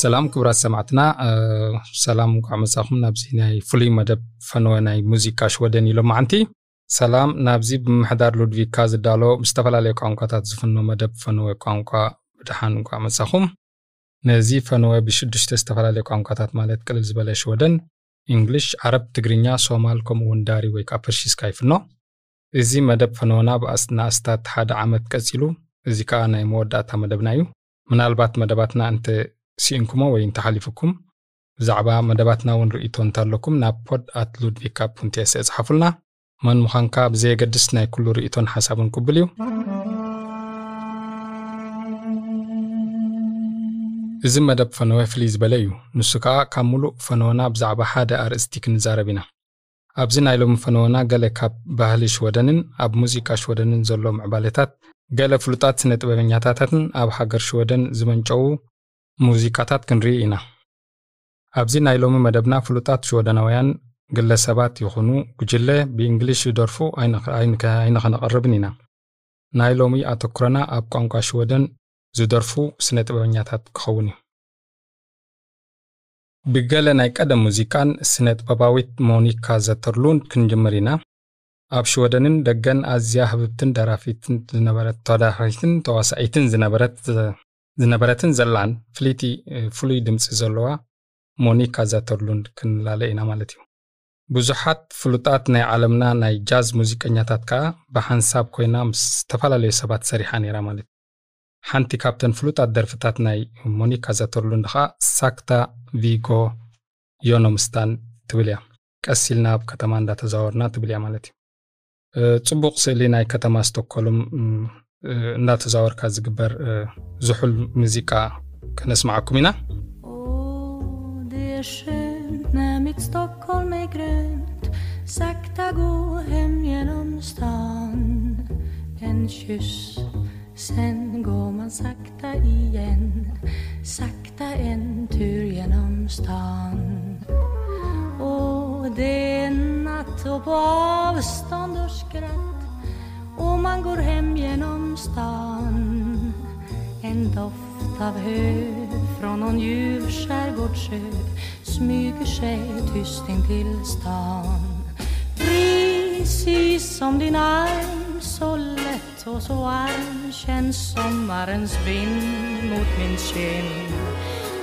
ሰላም ክቡራት ሰማዕትና ሰላም እንኳዕ መጻኹም ናብዚ ናይ ፍሉይ መደብ ፈነወ ናይ ሙዚቃ ሽወደን ኢሎም መዓንቲ። ሰላም ናብዚ ብምሕዳር ሉድቪካ ዝዳሎ ብዝተፈላለየ ቋንቋታት ዝፍኖ መደብ ፈነወ ቋንቋ ብድሓን እንኳዕ መጻኹም ነዚ ፈነወ ብሽዱሽተ ዝተፈላለዩ ቋንቋታት ማለት ቅልል ዝበለ ሽወደን እንግሊሽ ዓረብ ትግርኛ ሶማል ከምኡ እውን ዳሪ ወይ ከዓ ፐርሺስካ ይፍኖ። እዚ መደብ ፈነወና ብኣስናእስታት ሓደ ዓመት ቀፂሉ እዚ ከዓ ናይ መወዳእታ መደብና እዩ። ምናልባት መደባትና እንተ ሲኢንኩሞ ወይ እንተሓሊፍኩም ብዛዕባ መደባትና እውን ርእቶ እንተለኩም ናብ podd at ሉድቪካ punkt se እፅሓፉልና መን ምዃንካ ብዘየገድስ ናይ ኩሉ ርእቶን ሓሳብን ቅብል እዩ። እዚ መደብ ፈነወ ፍልይ ዝበለ እዩ። ንሱ ከዓ ካብ ሙሉእ ፈነወና ብዛዕባ ሓደ ኣርእስቲ ክንዛረብ ኢና። ኣብዚ ናይ ሎሚ ፈነወና ገለ ካብ ባህሊ ሽወደንን ኣብ ሙዚቃ ሽወደንን ዘሎ ምዕባለታት ገለ ፍሉጣት ስነ ጥበበኛታትን ኣብ ሃገር ሽወደን ዝመንጨው ሙዚቃታት ክንርኢ ኢና። ኣብዚ ናይ ሎሚ መደብና ፍሉጣት ሽወደናውያን ግለሰባት ይኹኑ ጉጅለ ብእንግሊሽ ይደርፉ ኣይንኸነቐርብን ኢና። ናይ ሎሚ ኣተኩረና ኣብ ቋንቋ ሽወደን ዝደርፉ ስነ ጥበበኛታት ክኸውን እዩ። ብገለ ናይ ቀደም ሙዚቃን ስነ ጥበባዊት ሞኒካ ዘተርሉን ክንጅምር ኢና። ኣብ ሽወደንን ደገን ኣዝያ ህብብትን ደራፊትን ዝነበረት ተወዳኺትን ተዋሳኢትን ዝነበረትን ዘላን ፍልይቲ ፍሉይ ድምፂ ዘለዋ ሞኒካ ዘተርሉን ክንላለ ኢና ማለት እዩ። ብዙሓት ፍሉጣት ናይ ዓለምና ናይ ጃዝ ሙዚቀኛታት ከዓ ብሓንሳብ ኮይና ምስ ዝተፈላለዩ ሰባት ሰሪሓ ነይራ ማለት እዩ። ሓንቲ ካብተን ፍሉጣት ደርፍታት ናይ ሞኒካ ዘተርሉን ከዓ ሳክታ ቪጎ ዮኖምስታን ትብል እያ። ቀሲልና ኣብ ከተማ እንዳተዛወርና ትብል እያ ማለት እዩ። ፅቡቅ ስእሊ ናይ ከተማ ስቶኮልም እንዳተዛወርካ ዝግበር ዝሑል ሙዚቃ ከነስማዓኩም ኢና När mitt Stockholm är grönt Sakta gå hem genom stan En kyss Sen går man sakta igen Sakta en tur genom stan Och det är natt och på avstånd och skratt och man går hem genom stan. En doft av hö från någon ljuv skärgårdssjö smyger sig tyst in till stan. Precis som din arm så lätt och så varm känns sommarens vind mot min kind.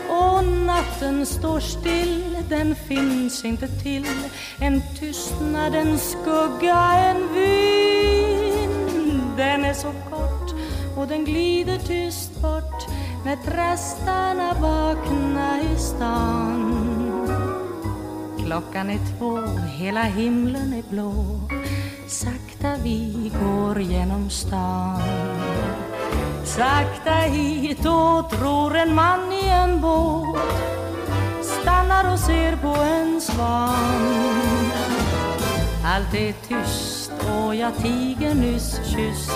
Och natten står still, den finns inte till. En tystnadens skugga, en vind den är så kort och den glider tyst bort när trastarna vakna i stan. Klockan är två, hela himlen är blå. Sakta vi går genom stan. Sakta hit och tror en man i en båt. Stannar och ser på en svan. Allt är tyst och jag tiger nyss. Kysst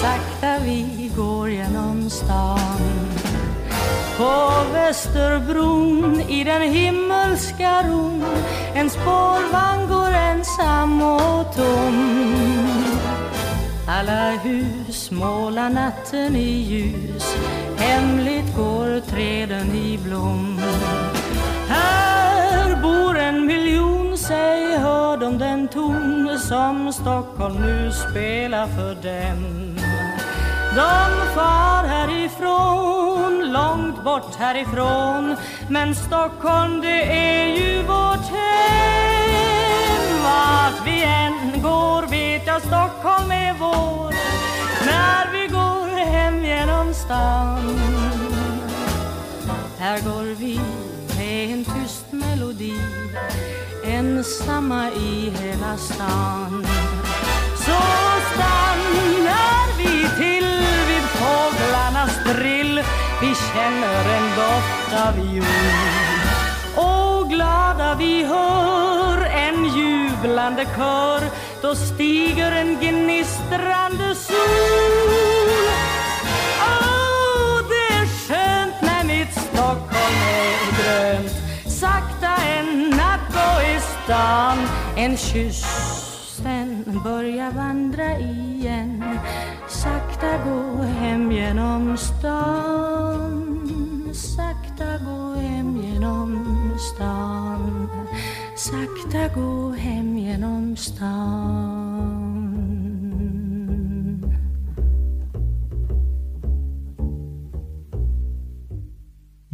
Sakta vi går genom stan. På Västerbron i den himmelska ron. En spårvagn går ensam och tom. Alla hus målar natten i ljus. Hemligt går träden i blom. Här bor en miljö säg hör de den ton Som Stockholm nu spelar för dem. De far härifrån, långt bort härifrån Men Stockholm det är ju vårt hem. Vart vi än går vet jag Stockholm är vår. När vi går hem genom stan Här går vi med en tyst melodi. Ensamma i hela stan. Så stannar vi till vid fåglarnas drill. Vi känner en doft av jord Och glada vi hör en jublande kör. Då stiger en gnistrande sol. Stan. En kyss, sen börja vandra igen. Sakta gå hem genom stan. Sakta gå hem genom stan. Sakta gå hem genom stan.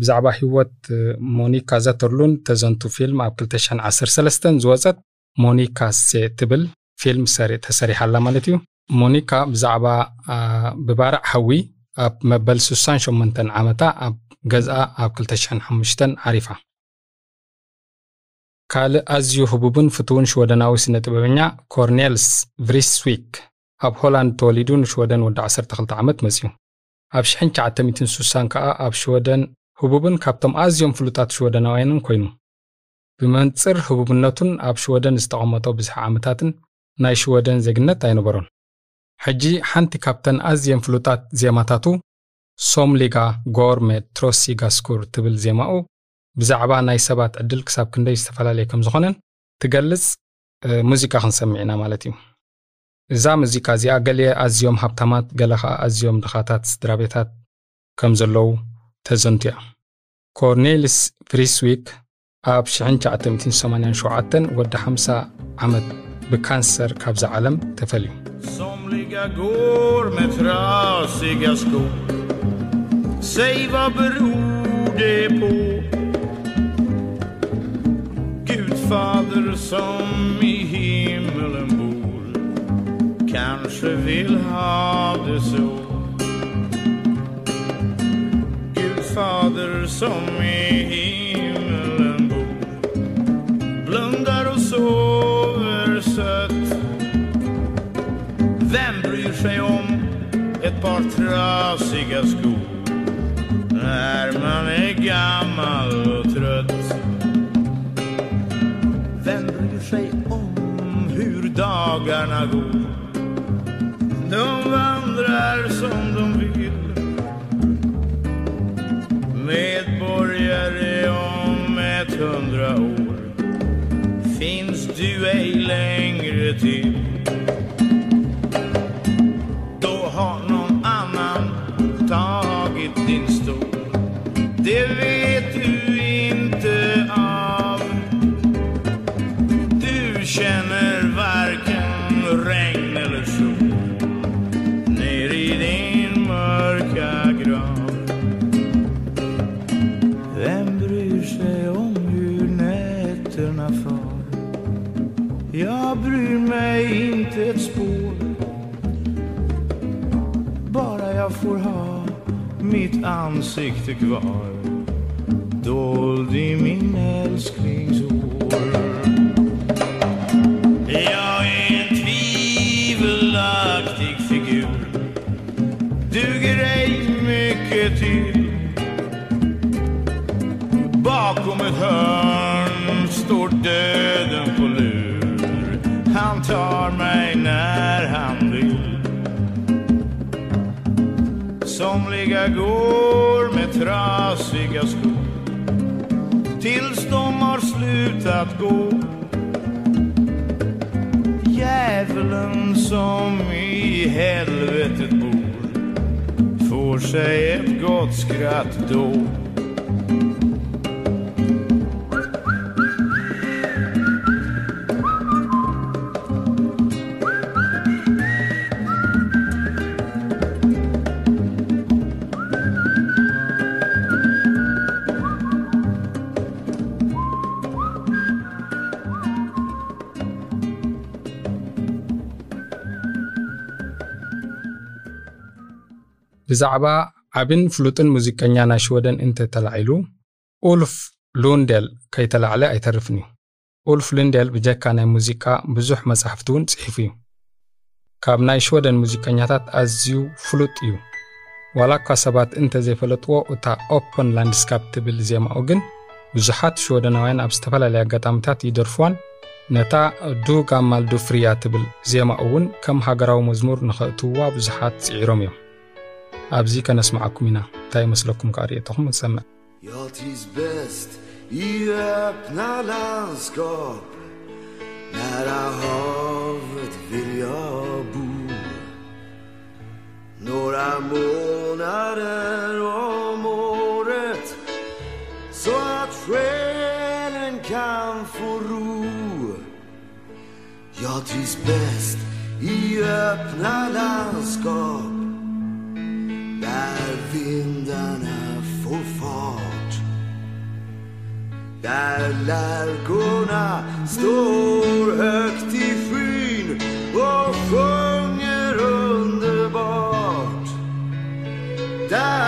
ብዛዕባ ህይወት ሞኒካ ዘተርሉን ተዘንቱ ፊልም ኣብ 213 ዝወፀት ሞኒካ ሴ ትብል ፊልም ተሰሪሓላ ማለት እዩ። ሞኒካ ብዛዕባ ብባርዕ ሓዊ ኣብ መበል 68 ዓመታ ኣብ ገዝኣ ኣብ 2005 ዓሪፋ። ካልእ ኣዝዩ ህቡብን ፍትውን ሽወደናዊ ስነ ጥበበኛ ኮርኔልስ ቭሪስዊክ ኣብ ሆላንድ ተወሊዱ ንሽወደን ወዲ 12 ዓመት መፅዩ ኣብ 1960 ከዓ ኣብ ሽወደን ህቡብን ካብቶም ኣዝዮም ፍሉጣት ሽወደናውያንን ኮይኑ ብመንፅር ህቡብነቱን ኣብ ሽወደን ዝተቐመጦ ብዙሕ ዓመታትን ናይ ሽወደን ዜግነት ኣይነበሮን። ሕጂ ሓንቲ ካብተን ኣዝየን ፍሉጣት ዜማታቱ Somliga går med trasiga skor ትብል ዜማኡ ብዛዕባ ናይ ሰባት ዕድል ክሳብ ክንደይ ዝተፈላለየ ከም ዝኾነን ትገልጽ ሙዚቃ ክንሰምዕ ኢና ማለት እዩ። እዛ ሙዚቃ እዚኣ ገሊአ ኣዝዮም ሃብታማት ገለ ከዓ ኣዝዮም ድኻታት ስድራ ከም ዘለዉ ተዘንቱ እያ ኮርኔልስ ፍሪስዊክ ኣብ 1987 ወዲ 50 ዓመት ብካንሰር ካብዛ ዓለም ተፈልዩ Somliga går med trasiga skor Säg vad beror det på? Gudfader som i himmelen bor Kanske vill ha det så Som i himmelen bor Blundar och sover sött vem bryr sig om ett par trasiga skor när man är gammal och trött? Vem bryr sig om hur dagarna går? De vandrar som de vill Medborgare om ett hundra år. Finns du ej längre till? Då har någon annan tagit din stol. Det vet du inte av. Du känner varken regn eller sol. Ner i din mörka grav ansikte kvar. Dold i min Djävulen som i helvetet bor får sig ett gott skratt då. ብዛዕባ ዓብን ፍሉጥን ሙዚቀኛ ናይ ሽወደን እንተተላዒሉ ኡልፍ ሉንዴል ከይተላዕለ ኣይተርፍን እዩ። ኡልፍ ሉንዴል ብጀካ ናይ ሙዚቃ ብዙሕ መጻሕፍቲ እውን ጽሒፉ እዩ። ካብ ናይ ሽወደን ሙዚቀኛታት ኣዝዩ ፍሉጥ እዩ። ዋላ እኳ ሰባት እንተዘይፈለጥዎ እታ Öppna landskap ትብል ዜማኡ ግን ብዙሓት ሽወደናውያን ኣብ ዝተፈላለየ ኣጋጣሚታት ይደርፍዋን። ነታ Du gamla du fria ትብል ዜማኡ እውን ከም ሃገራዊ መዝሙር ንኸእትውዋ ብዙሓት ጽዒሮም እዮም ኣብዚ ከነስማዓኩም ኢና እንታይ ይመስለኩም ከዓ ርእየተኹም ንሰምዕ Jag trivs bäst i öppna landskap Nära havet vill jag bo Några månader om året Så att själen kan få ro Jag trivs bäst i öppna landskap vindarna får fart. Där lärkorna står högt i skyn och sjunger underbart. Där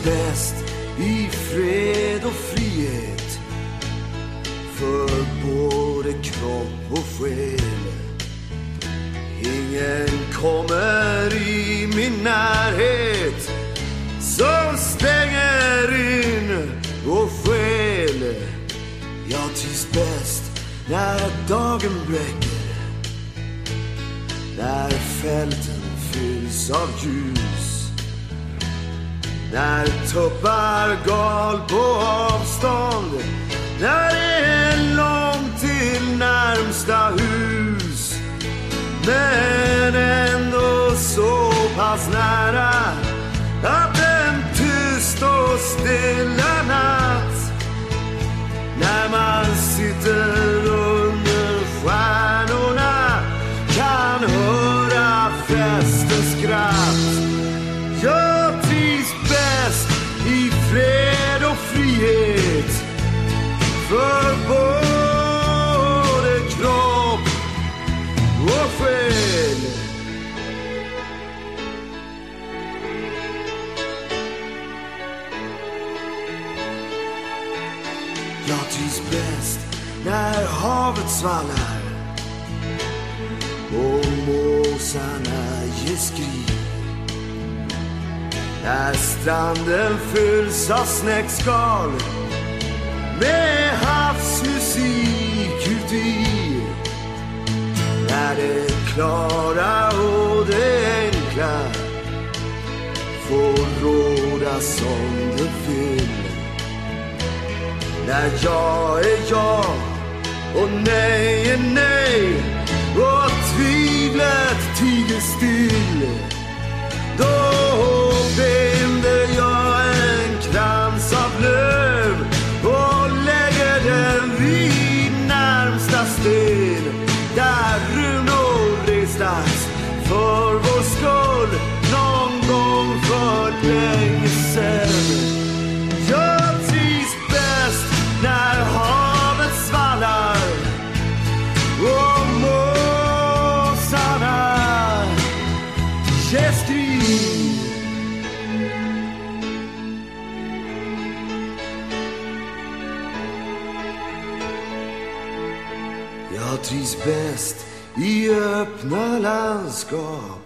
trivs bäst i fred och frihet för både kropp och själ. Ingen kommer i min närhet som stänger in och skäl. Jag trivs bäst när dagen bräcker när fälten fylls av ljus när tuppar gal på avstånd När det är långt till närmsta hus Men ändå så pass nära Att en tyst och stilla natt När man sitter under stjärnorna Kan höra festens skratt fred och frihet när stranden fylls av snäckskal med havsmusik uti. När det klara och det enkla får råda som det vill. När jag är jag och nej är nej och tvivlet tiger still. say. Bäst i öppna landskap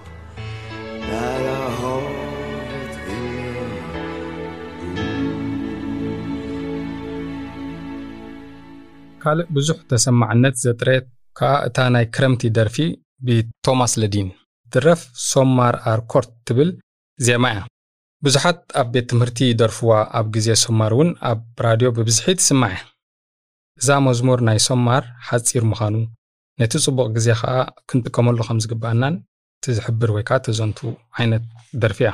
nära havet ካልእ ብዙሕ ተሰማዕነት ዘጥረየት ከዓ እታ ናይ ክረምቲ ደርፊ ብቶማስ ለዲን ትረፍ Sommaren är kort ትብል ዜማ እያ። ብዙሓት ኣብ ቤት ትምህርቲ ይደርፍዋ ኣብ ግዜ sommar እውን ኣብ ራድዮ ብብዝሒ ትስማዕ እዛ መዝሙር ናይ ሶማር ሓፂር ምዃኑ ነቲ ጽቡቕ ግዜ ከዓ ክንጥቀመሉ ከም ዝግባአናን እቲ ዝሕብር ወይ ከዓ ተዘንቱ ዓይነት ደርፊ እያ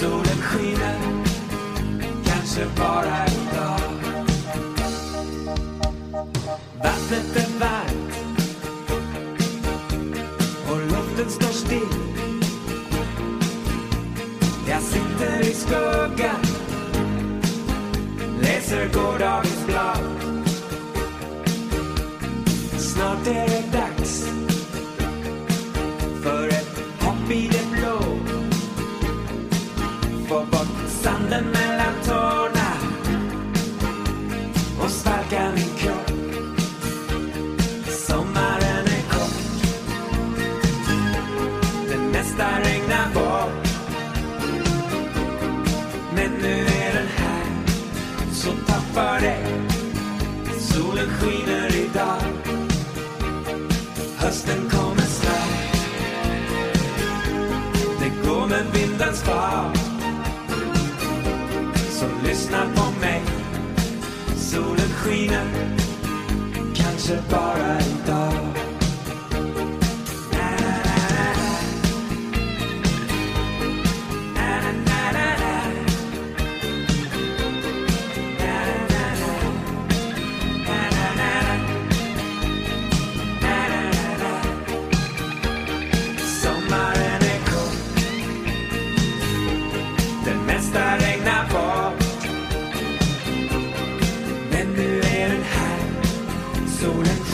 Solen skiner Kanske bara idag. Vattnet är varmt Och luften står still. Jag sitter i skuggan Läser gårdagens skiner idag Hösten kommer snart. Det går med vindens fart. Så lyssna på mig. Solen skiner. Kanske bara idag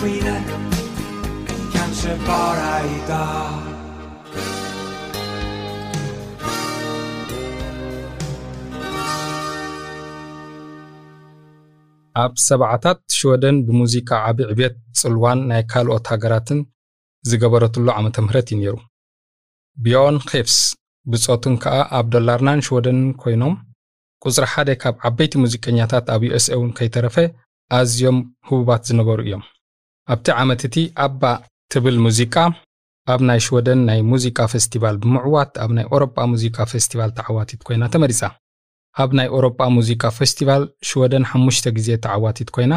Skiner Kanske bara idag ኣብ ሰብዓታት ሽወደን ብሙዚቃ ዓቢ ዕብየት ጽልዋን ናይ ካልኦት ሃገራትን ዝገበረትሉ ዓመተ ምህረት እዩ ነይሩ። ቢዮን ኬፍስ ብጾቱን ከኣ ኣብ ዶላርናን ሽወደንን ኮይኖም ቁፅሪ ሓደ ካብ ዓበይቲ ሙዚቀኛታት ኣብ ዩኤስኤ እውን ከይተረፈ ኣዝዮም ህቡባት ዝነበሩ እዮም ኣብቲ ዓመት እቲ ኣባ ትብል ሙዚቃ ኣብ ናይ ሽወደን ናይ ሙዚቃ ፌስቲቫል ብምዕዋት ኣብ ናይ ኤውሮጳ ሙዚቃ ፌስቲቫል ተዓዋቲት ኮይና ተመሪፃ። ኣብ ናይ ኤውሮጳ ሙዚቃ ፌስቲቫል ሽወደን ሓሙሽተ ግዜ ተዓዋቲት ኮይና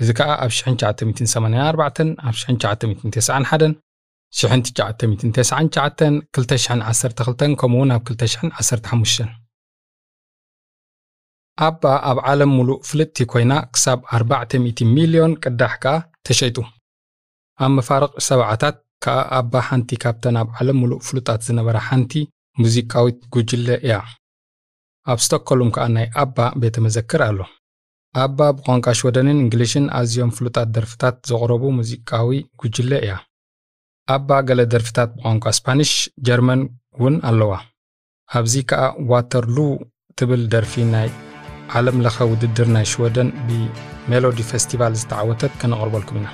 እዚ ከዓ ኣብ 1984 ኣብ 1991 1999 2012 ከምኡውን ኣብ 2015 ኣባ ኣብ ዓለም ሙሉእ ፍልጥቲ ኮይና ክሳብ 400 ሚልዮን ቅዳሕ ከዓ ተሸይጡ። ኣብ መፋርቕ ሰብዓታት ከዓ ኣባ ሓንቲ ካብተን ኣብ ዓለም ሙሉእ ፍሉጣት ዝነበራ ሓንቲ ሙዚቃዊት ጉጅለ እያ። ኣብ ስቶክሆልም ከዓ ናይ ኣባ ቤተ መዘክር ኣሎ። ኣባ ብቋንቋ ሽወደንን እንግሊሽን ኣዝዮም ፍሉጣት ደርፍታት ዘቕረቡ ሙዚቃዊ ጉጅለ እያ። ኣባ ገለ ደርፍታት ብቋንቋ ስፓኒሽ ጀርመን እውን ኣለዋ። ኣብዚ ከዓ ዋተርሉ ትብል ደርፊ ናይ ዓለም ለኸ ውድድር ናይ ሽወደን ብሜሎዲ ፌስቲቫል ዝተዓወተት ከነቕርበልኩም ኢና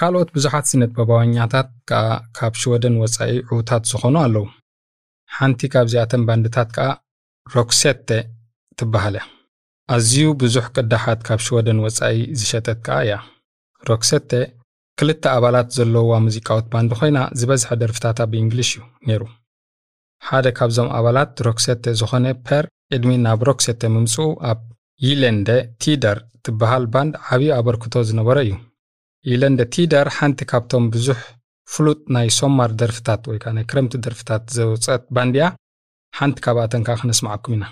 ካልኦት ብዙሓት ስነ-ጥበባውኛታት ከዓ ካብ ሽወደን ወጻኢ ዕዉታት ዝኾኑ ኣለዉ። ሓንቲ ካብዚኣተን ባንድታት ከዓ ሮክሴቴ ትበሃል እያ። ኣዝዩ ብዙሕ ቅዳሓት ካብ ሽወደን ወጻኢ ዝሸጠት ከዓ እያ። ሮክሴቴ ክልተ ኣባላት ዘለውዋ ሙዚቃዊት ባንዲ ኮይና ዝበዝሐ ደርፍታታ ብእንግሊሽ እዩ ነይሩ። ሓደ ካብዞም ኣባላት ሮክሴቴ ዝኾነ ፐር ቅድሚ ናብ ሮክሴቴ ምምፅኡ ኣብ ይለንደ ቲደር ትበሃል ባንድ ዓብዪ ኣበርክቶ ዝነበረ እዩ ይለንደ ቲደር ሓንቲ ካብቶም ብዙሕ ፍሉጥ ናይ sommar ደርፍታት ወይ ከዓ ናይ ክረምቲ ደርፍታት ዘውፅአት ባንዲ እያ ሓንቲ ካብኣተን ከዓ ክነስማዓኩም ኢና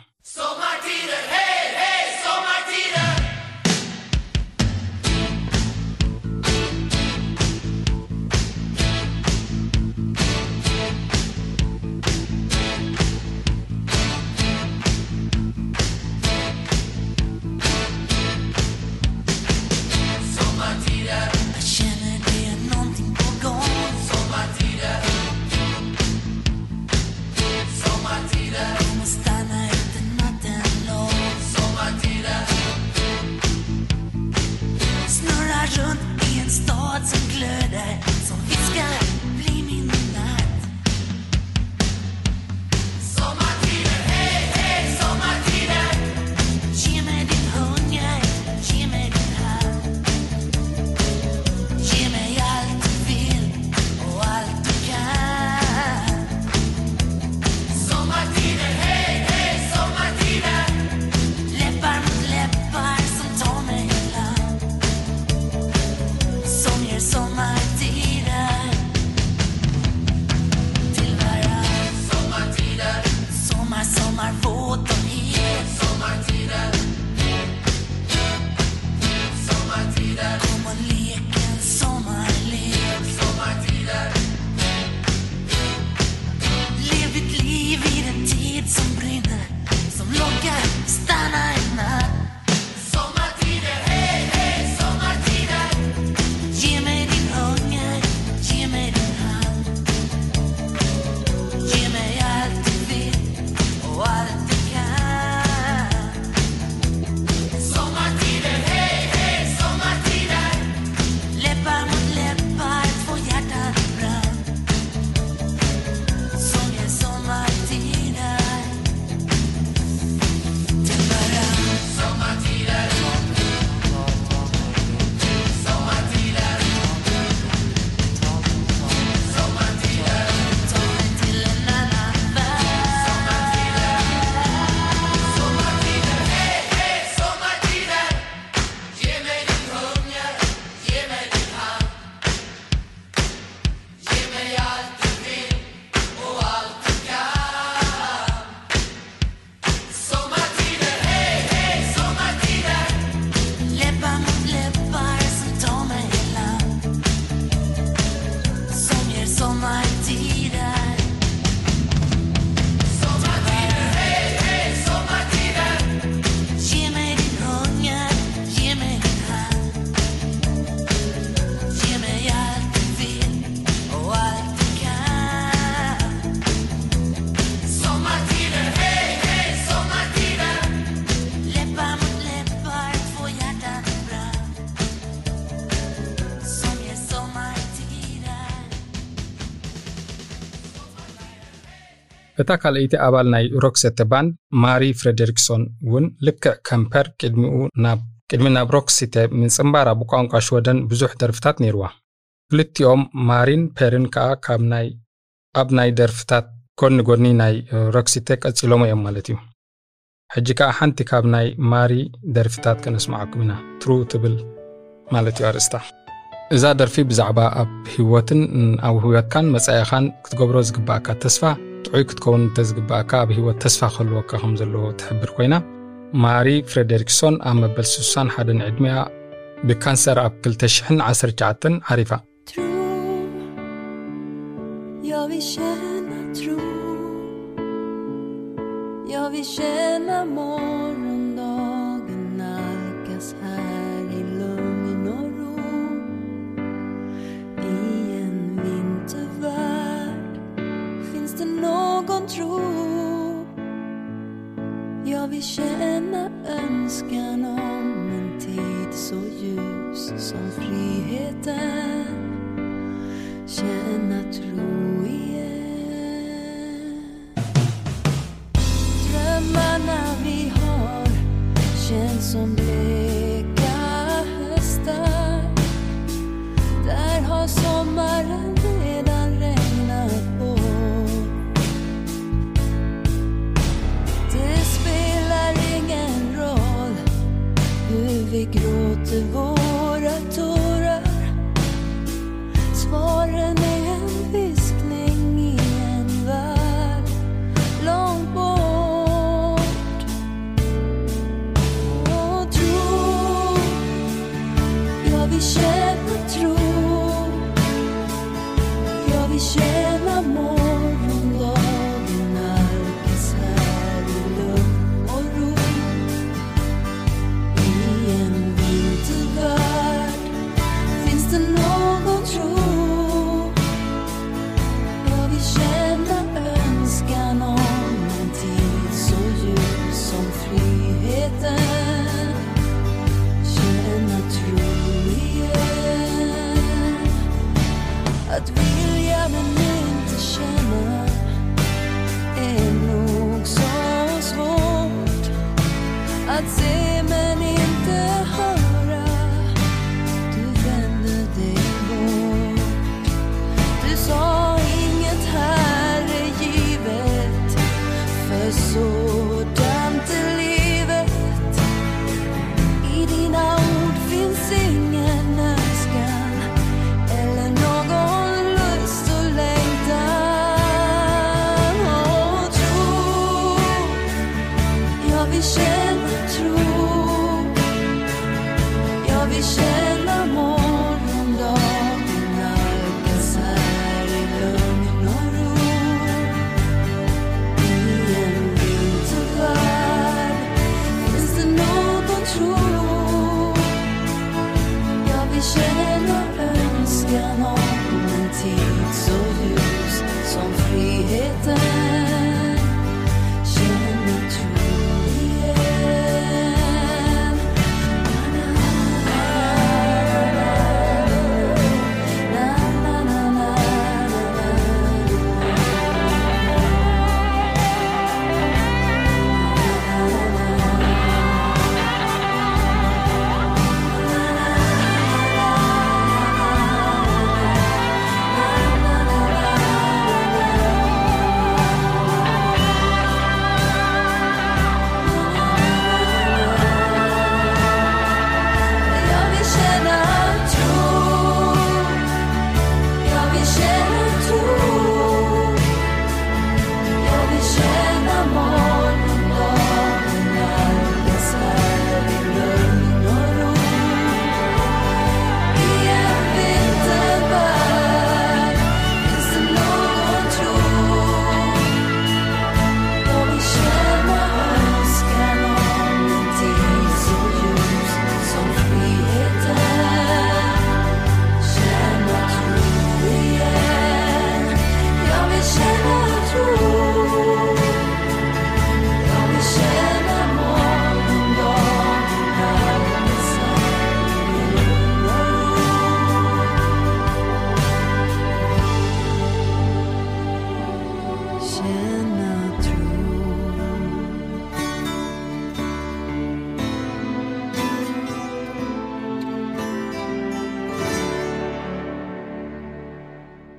እታ ካልአይቲ ኣባል ናይ ሮክሴተ ባንድ ማሪ ፍሬደሪክሶን እውን ልክዕ ከምፐር ቅድሚኡ ናብ ቅድሚ ናብ ሮክሲተ ምፅምባራ ብቋንቋ ሽወደን ብዙሕ ደርፍታት ነይርዋ። ክልቲኦም ማሪን ፐርን ከዓ ካብ ናይ ኣብ ናይ ደርፍታት ጎኒ ጎኒ ናይ ሮክሲተ ቀፂሎም እዮም ማለት እዩ። ሕጂ ከዓ ሓንቲ ካብ ናይ ማሪ ደርፍታት ከነስማዓኩም ኢና። Tro ትብል ማለት እዩ ኣርእስታ። እዛ ደርፊ ብዛዕባ ኣብ ህይወትን ኣብ ህይወትካን መጻኢኻን ክትገብሮ ዝግባአካ ተስፋ ጥዑይ ክትከውን እንተዝግባአካ ኣብ ህይወት ተስፋ ክህልወካ ከም ዘለዎ ትሕብር ኮይና ማሪ ፍሬደሪክሶን ኣብ መበል 61 ዕድሚኣ ብካንሰር ኣብ 2019 ዓሪፋ። Jag vill känna tro vi känna önskan om en tid så ljus som friheten. Känna tro igen. Drömmarna vi har känns som bleka to go.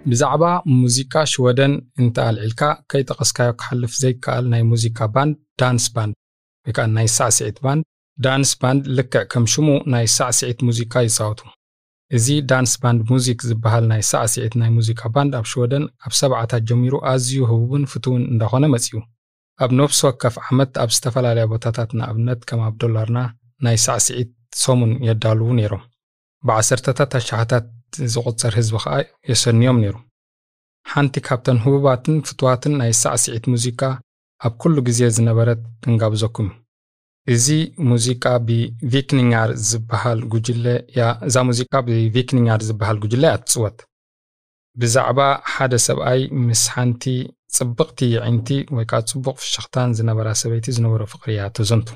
ብዛዕባ ሙዚቃ ሽወደን እንተኣልዒልካ ከይጠቐስካዮ ክሓልፍ ዘይከኣል ናይ ሙዚቃ ባንድ dansband ወይ ከዓ ናይ ሳዕስዒት ባንድ dansband ልክዕ ከም ሽሙ ናይ ሳዕስዒት ሙዚቃ ይፃወቱ። እዚ dansbandsmusik ዝበሃል ናይ ሳዕስዒት ናይ ሙዚቃ ባንድ ኣብ ሽወደን ኣብ ሰብዓታት ጀሚሩ ኣዝዩ ህቡብን ፍትውን እንዳኾነ መጺኡ ኣብ ነፍሲ ወከፍ ዓመት ኣብ ዝተፈላለያ ቦታታት ንኣብነት ከም ኣብ ዶላርና ናይ ሳዕስዒት ሰሙን የዳልዉ ነይሮም። ብዓሰርተታት ኣሽሓታት ዝቝጸር ህዝቢ ከዓ የሰንዮም ነይሩ። ሓንቲ ካብተን ህቡባትን ፍትዋትን ናይ ሳዕስዒት ሙዚቃ ኣብ ኩሉ ግዜ ዝነበረት ክንጋብዘኩም እዩ እዚ ሙዚቃ ብቪክኒኛር ዝበሃል ጉጅለ እያ እዛ ሙዚቃ ብቪክኒኛር ዝበሃል ጉጅለ እያ ትፅወት ብዛዕባ ሓደ ሰብኣይ ምስ ሓንቲ ጽብቕቲ ይዒንቲ ወይ ከዓ ጽቡቕ ፍሽኽታን ዝነበራ ሰበይቲ ዝነበሮ ፍቕሪ እያ ተዘንቱ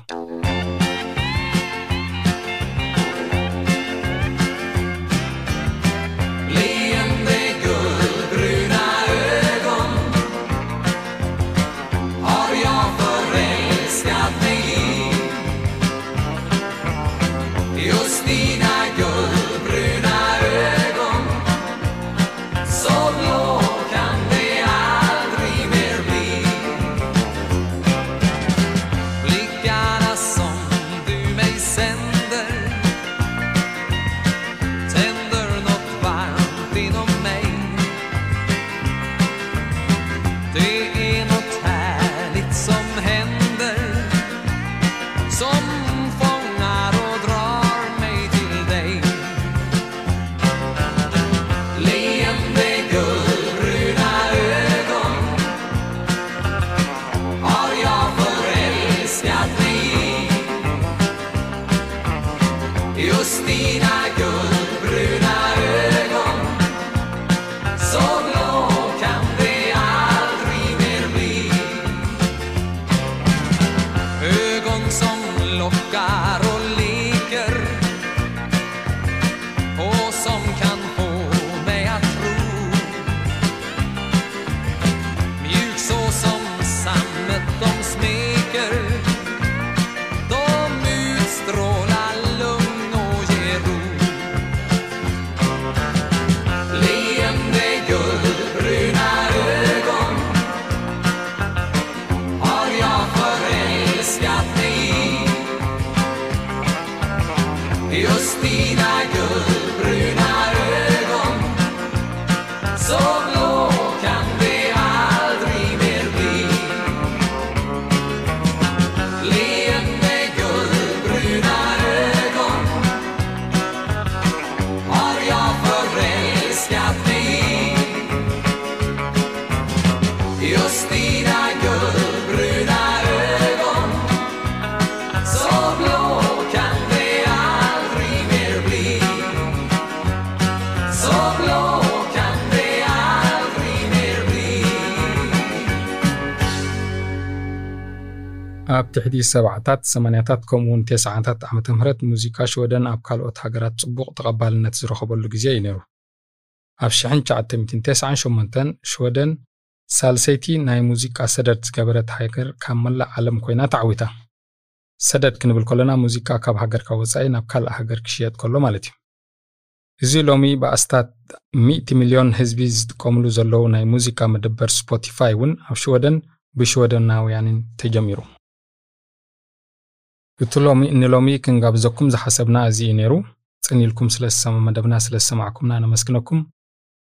son los. ኣብ ትሕቲ ሰባዕታት ሰማንያታት ከምኡውን ቴስዓታት ዓመተ ምህረት ሙዚቃ ሽወደን ኣብ ካልኦት ሃገራት ጽቡቕ ተቐባልነት ዝረኸበሉ ግዜ እዩ ነይሩ። ኣብ 1998 ሽወደን ሳልሰይቲ ናይ ሙዚቃ ሰደድ ዝገበረት ሃገር ካብ መላእ ዓለም ኮይና ተዓዊታ። ሰደድ ክንብል ከለና ሙዚቃ ካብ ሃገርካ ወፃኢ ናብ ካልእ ሃገር ክሽየጥ ከሎ ማለት እዩ። እዚ ሎሚ ብኣስታት 100 ሚልዮን ህዝቢ ዝጥቀምሉ ዘለዉ ናይ ሙዚቃ መደበር Spotify እውን ኣብ ሽወደን ብሽወደናውያንን ተጀሚሩ እቲ ሎሚ ንሎሚ ክንጋብዘኩም ዝሓሰብና እዚ እዩ ነይሩ። ጽኒኢልኩም ስለ ዝሰማ መደብና ስለ ዝሰማዕኩምና ነመስግነኩም።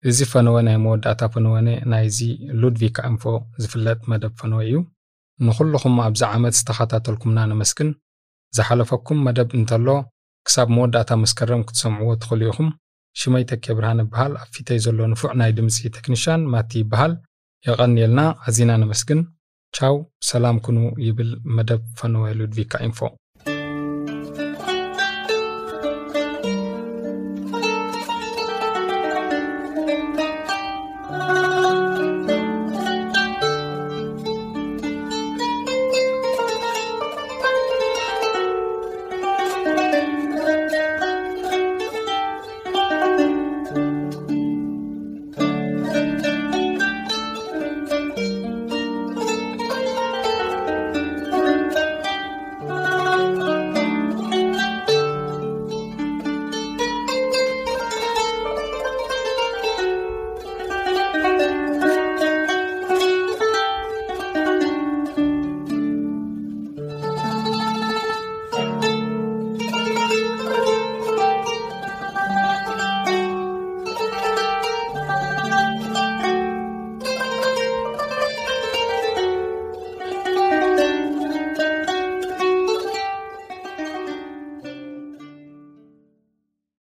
እዚ ፈነወ ናይ መወዳእታ ፈነወነ ናይዚ ሉድቪካ ኢንፎ ዝፍለጥ መደብ ፈነወ እዩ። ንኹልኹም ኣብዚ ዓመት ዝተኸታተልኩምና ነመስግን። ዝሓለፈኩም መደብ እንተሎ ክሳብ መወዳእታ መስከረም ክትሰምዕዎ ትኽእሉ ኢኹም። ሽመይ ተኬ ብርሃን ይበሃል። ኣብ ፊተይ ዘሎ ንፉዕ ናይ ድምፂ ቴክኒሽያን ማቲ ይበሃል። የቐኒየልና ኣዚና ነመስግን ቻው ሰላም ኩኑ ይብል መደብ ፈነወ ሉድቪካ ኢንፎ